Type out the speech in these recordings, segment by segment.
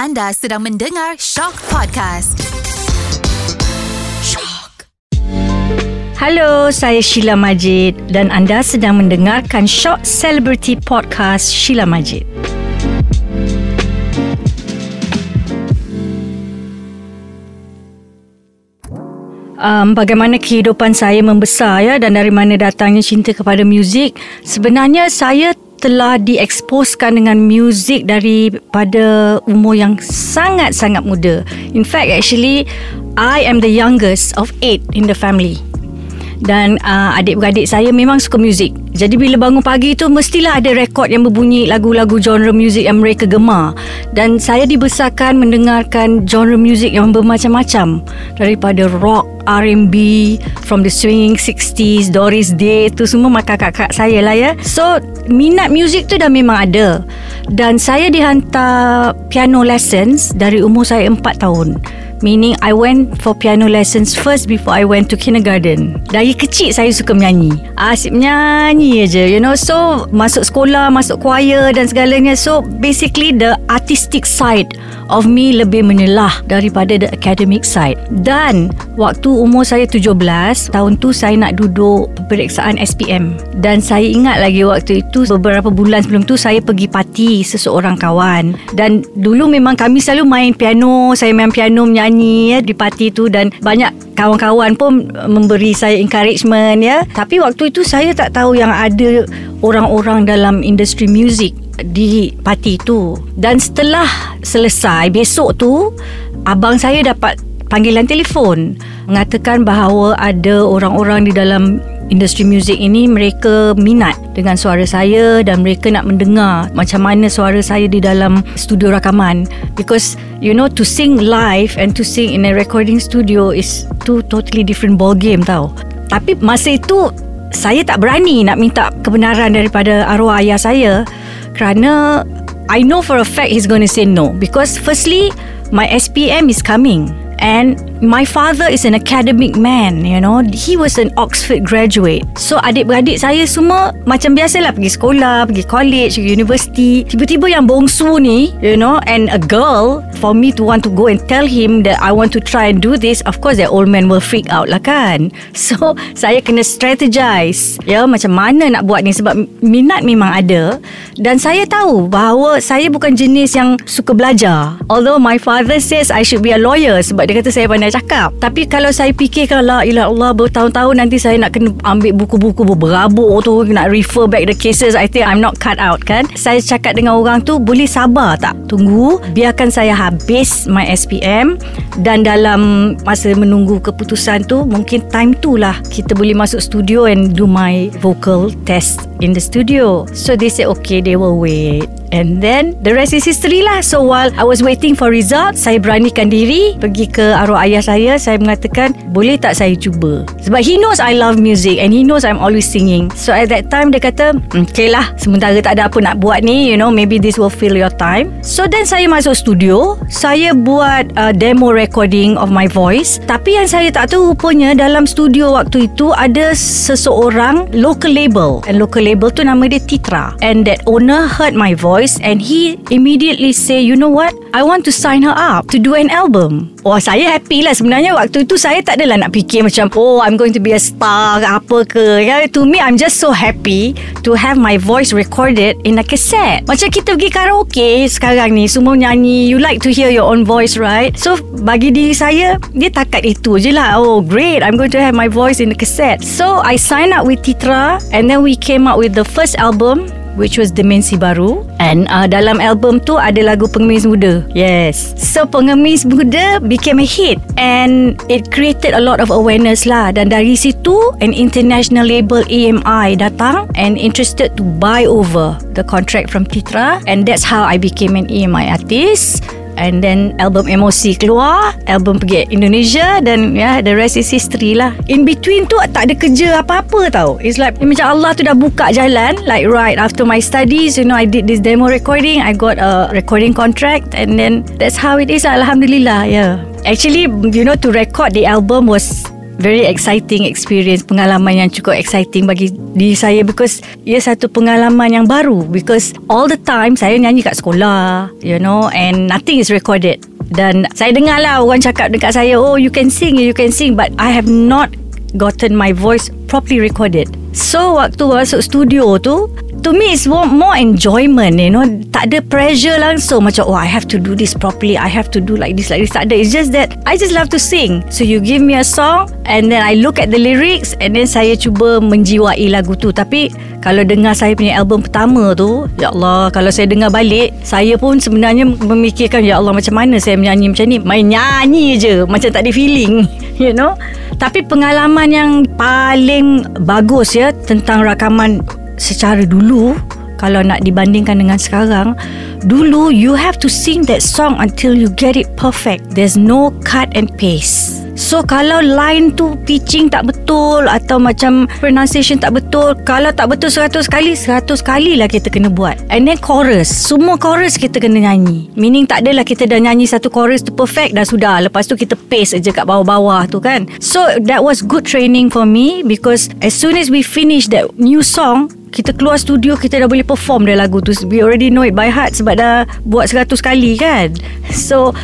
Anda sedang mendengar Shock Podcast. Shock. Halo, saya Sheila Majid dan anda sedang mendengarkan Shock Celebrity Podcast Sheila Majid. Um, bagaimana kehidupan saya membesar ya dan dari mana datangnya cinta kepada muzik? Sebenarnya saya telah dieksposkan dengan muzik daripada umur yang sangat-sangat muda. In fact, actually, I am the youngest of eight in the family dan uh, adik-beradik saya memang suka muzik. Jadi bila bangun pagi tu mestilah ada rekod yang berbunyi lagu-lagu genre muzik yang mereka gemar. Dan saya dibesarkan mendengarkan genre muzik yang bermacam-macam daripada rock, R&B, from the swinging 60s, Doris Day tu semua kakak-kakak saya lah ya. So minat muzik tu dah memang ada. Dan saya dihantar piano lessons dari umur saya 4 tahun. Meaning I went for piano lessons first before I went to kindergarten. Dari kecil saya suka menyanyi. Asyik menyanyi aja, you know. So masuk sekolah, masuk choir dan segalanya. So basically the artistic side of me lebih menyelah daripada the academic side. Dan waktu umur saya 17, tahun tu saya nak duduk peperiksaan SPM. Dan saya ingat lagi waktu itu beberapa bulan sebelum tu saya pergi parti seseorang kawan. Dan dulu memang kami selalu main piano, saya main piano menyanyi nyanyi ya di parti tu dan banyak kawan-kawan pun memberi saya encouragement ya. Tapi waktu itu saya tak tahu yang ada orang-orang dalam industri muzik di parti tu. Dan setelah selesai besok tu abang saya dapat panggilan telefon mengatakan bahawa ada orang-orang di dalam industri muzik ini mereka minat dengan suara saya dan mereka nak mendengar macam mana suara saya di dalam studio rakaman. Because you know to sing live and to sing in a recording studio is two totally different ball game tau. Tapi masa itu saya tak berani nak minta kebenaran daripada arwah ayah saya kerana I know for a fact he's going to say no. Because firstly my SPM is coming and my father is an academic man you know. He was an Oxford graduate. So adik-beradik saya semua macam biasalah pergi sekolah pergi college pergi university. Tiba-tiba yang bongsu ni you know and a girl for me to want to go and tell him that I want to try and do this of course that old man will freak out lah kan. So saya kena strategize ya macam mana nak buat ni sebab minat memang ada. Dan saya tahu bahawa saya bukan jenis yang suka belajar. Although my father says I should be a lawyer sebab dia kata saya pandai cakap. Tapi kalau saya fikirkan la ilah Allah bertahun-tahun nanti saya nak kena ambil buku-buku berabuk tu nak refer back the cases I think I'm not cut out kan? Saya cakap dengan orang tu boleh sabar tak? Tunggu. Biarkan saya habis my SPM dan dalam masa menunggu keputusan tu mungkin time tu lah kita boleh masuk studio and do my vocal test in the studio. So they say okay they will wait And then the rest is history lah. So while I was waiting for result, saya beranikan diri pergi ke arwah ayah saya. Saya mengatakan, boleh tak saya cuba? Sebab he knows I love music and he knows I'm always singing. So at that time dia kata, okay lah, sementara tak ada apa nak buat ni, you know, maybe this will fill your time. So then saya masuk studio, saya buat uh, demo recording of my voice. Tapi yang saya tak tahu rupanya dalam studio waktu itu ada seseorang local label. And local label tu nama dia Titra. And that owner heard my voice voice and he immediately say you know what? I want to sign her up to do an album. Wah saya happy lah. Sebenarnya waktu itu saya tak adalah nak fikir macam oh I'm going to be a star apa ke. Ya, to me I'm just so happy to have my voice recorded in a cassette. Macam kita pergi karaoke sekarang ni semua nyanyi you like to hear your own voice right? So bagi diri saya dia takat itu je lah. Oh great I'm going to have my voice in the cassette. So I sign up with Titra and then we came up with the first album which was Dimensi Baru. And uh, dalam album tu ada lagu Pengemis Muda. Yes. So Pengemis Muda became a hit and it created a lot of awareness lah. Dan dari situ an international label EMI datang and interested to buy over the contract from Titra. And that's how I became an EMI artist And then album Emosi keluar Album pergi Indonesia Dan ya yeah, the rest is history lah. In between tu tak ada kerja apa-apa tau. It's like Macam Allah tu dah buka jalan Like right after my studies You know I did this demo recording I got a recording contract And then That's how it is Alhamdulillah Yeah Actually you know to record the album was very exciting experience, pengalaman yang cukup exciting bagi diri saya because ia satu pengalaman yang baru because all the time saya nyanyi kat sekolah, you know, and nothing is recorded. Dan saya dengar lah orang cakap dekat saya, oh you can sing, you can sing, but I have not gotten my voice properly recorded. So waktu masuk studio tu To me it's more, more enjoyment You know. Tak ada pressure langsung Macam oh I have to do this properly. I have to do like this like this. Tak ada. It's just that I just love to sing. So you give me a song And then I look at the lyrics And then saya cuba Menjiwai lagu tu. Tapi Kalau dengar saya punya album pertama tu Ya Allah Kalau saya dengar balik Saya pun sebenarnya Memikirkan Ya Allah macam mana saya menyanyi macam ni? Main nyanyi je. Macam tak ada feeling You know. Tapi pengalaman yang Paling Bagus ya Tentang rakaman secara dulu kalau nak dibandingkan dengan sekarang dulu you have to sing that song until you get it perfect. There's no cut and paste. So kalau line tu pitching tak betul Atau macam pronunciation tak betul Kalau tak betul seratus kali Seratus kali lah kita kena buat. And then chorus. Semua chorus kita kena nyanyi. Meaning tak adalah kita dah nyanyi satu chorus tu perfect Dah sudah. Lepas tu kita paste je kat bawah-bawah tu kan. So that was good training for me Because as soon as we finish that new song kita keluar studio kita dah boleh perform dah lagu tu. We already know it by heart sebab dah buat seratus kali kan? So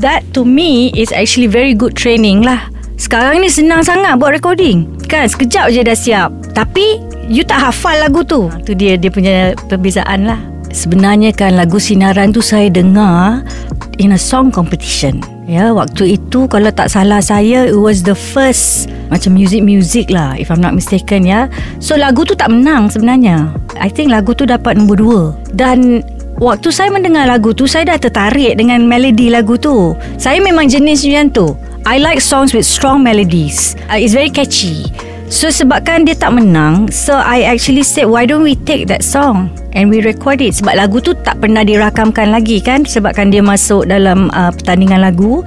that to me is actually very good training lah. Sekarang ni senang sangat buat recording. Kan? Sekejap je dah siap. Tapi you tak hafal lagu tu. Tu dia dia punya perbezaan lah. Sebenarnya kan lagu sinaran tu saya dengar in a song competition. Ya, waktu itu kalau tak salah saya it was the first macam music-music lah if I'm not mistaken ya. So lagu tu tak menang sebenarnya. I think lagu tu dapat nombor dua. Dan waktu saya mendengar lagu tu saya dah tertarik dengan melodi lagu tu. Saya memang jenis macam tu. I like songs with strong melodies. Uh, it's very catchy. So sebabkan dia tak menang So I actually said Why don't we take that song And we record it Sebab lagu tu tak pernah dirakamkan lagi kan Sebabkan dia masuk dalam uh, pertandingan lagu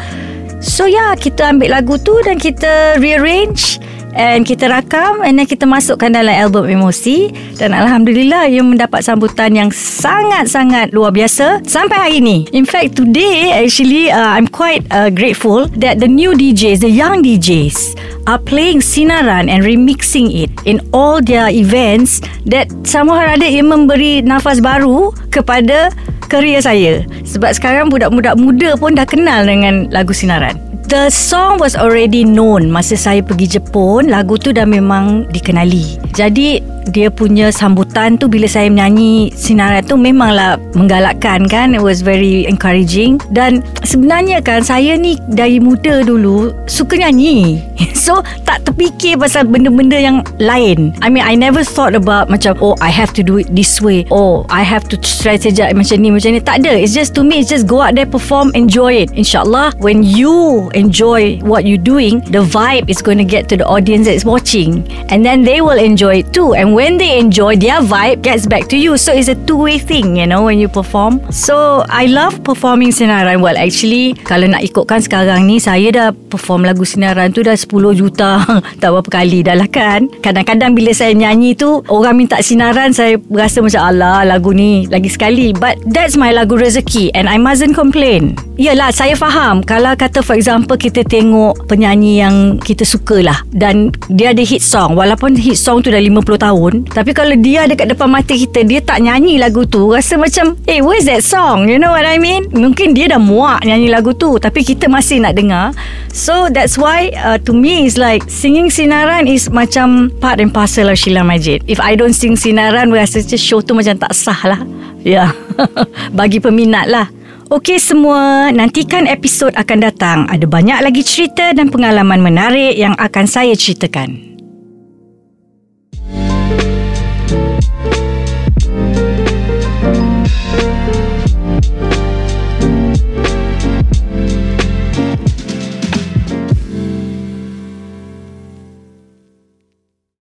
So ya yeah, kita ambil lagu tu Dan kita rearrange And kita rakam And then kita masukkan dalam album Emosi Dan Alhamdulillah Ia mendapat sambutan yang sangat-sangat luar biasa Sampai hari ini In fact today Actually uh, I'm quite uh, grateful That the new DJs The young DJs Are playing Sinaran And remixing it In all their events That somehow ada Ia memberi nafas baru Kepada Kerja saya Sebab sekarang budak-budak muda pun dah kenal dengan lagu Sinaran The song was already known masa saya pergi Jepun. Lagu tu dah memang dikenali. Jadi dia punya sambutan tu bila saya menyanyi sinaran tu memanglah menggalakkan kan. It was very encouraging. Dan sebenarnya kan saya ni dari muda dulu suka nyanyi. So tak terfikir pasal benda-benda yang lain. I mean I never thought about macam oh I have to do it this way. Oh I have to strategize macam ni macam ni. Tak ada. It's just to me it's just go out there perform enjoy it. InsyaAllah when you enjoy what you doing, the vibe is going to get to the audience that's watching. And then they will enjoy it too. And when they enjoy, their vibe gets back to you. So it's a two-way thing, you know, when you perform. So I love performing sinaran. Well, actually, kalau nak ikutkan sekarang ni, saya dah perform lagu sinaran tu dah 10 juta. tak berapa kali dah lah kan. Kadang-kadang bila saya nyanyi tu, orang minta sinaran, saya rasa macam, Allah lagu ni lagi sekali. But that's my lagu rezeki and I mustn't complain. Yelah, saya faham. Kalau kata for example, kita tengok penyanyi yang kita suka lah dan dia ada hit song walaupun hit song tu dah 50 tahun tapi kalau dia ada kat depan mata kita dia tak nyanyi lagu tu rasa macam hey where's that song you know what I mean mungkin dia dah muak nyanyi lagu tu tapi kita masih nak dengar so that's why uh, to me is like singing sinaran is macam part and parcel of Sheila Majid if I don't sing sinaran rasa show tu macam tak sah lah ya yeah. bagi peminat lah Okey semua, nantikan episod akan datang. Ada banyak lagi cerita dan pengalaman menarik yang akan saya ceritakan.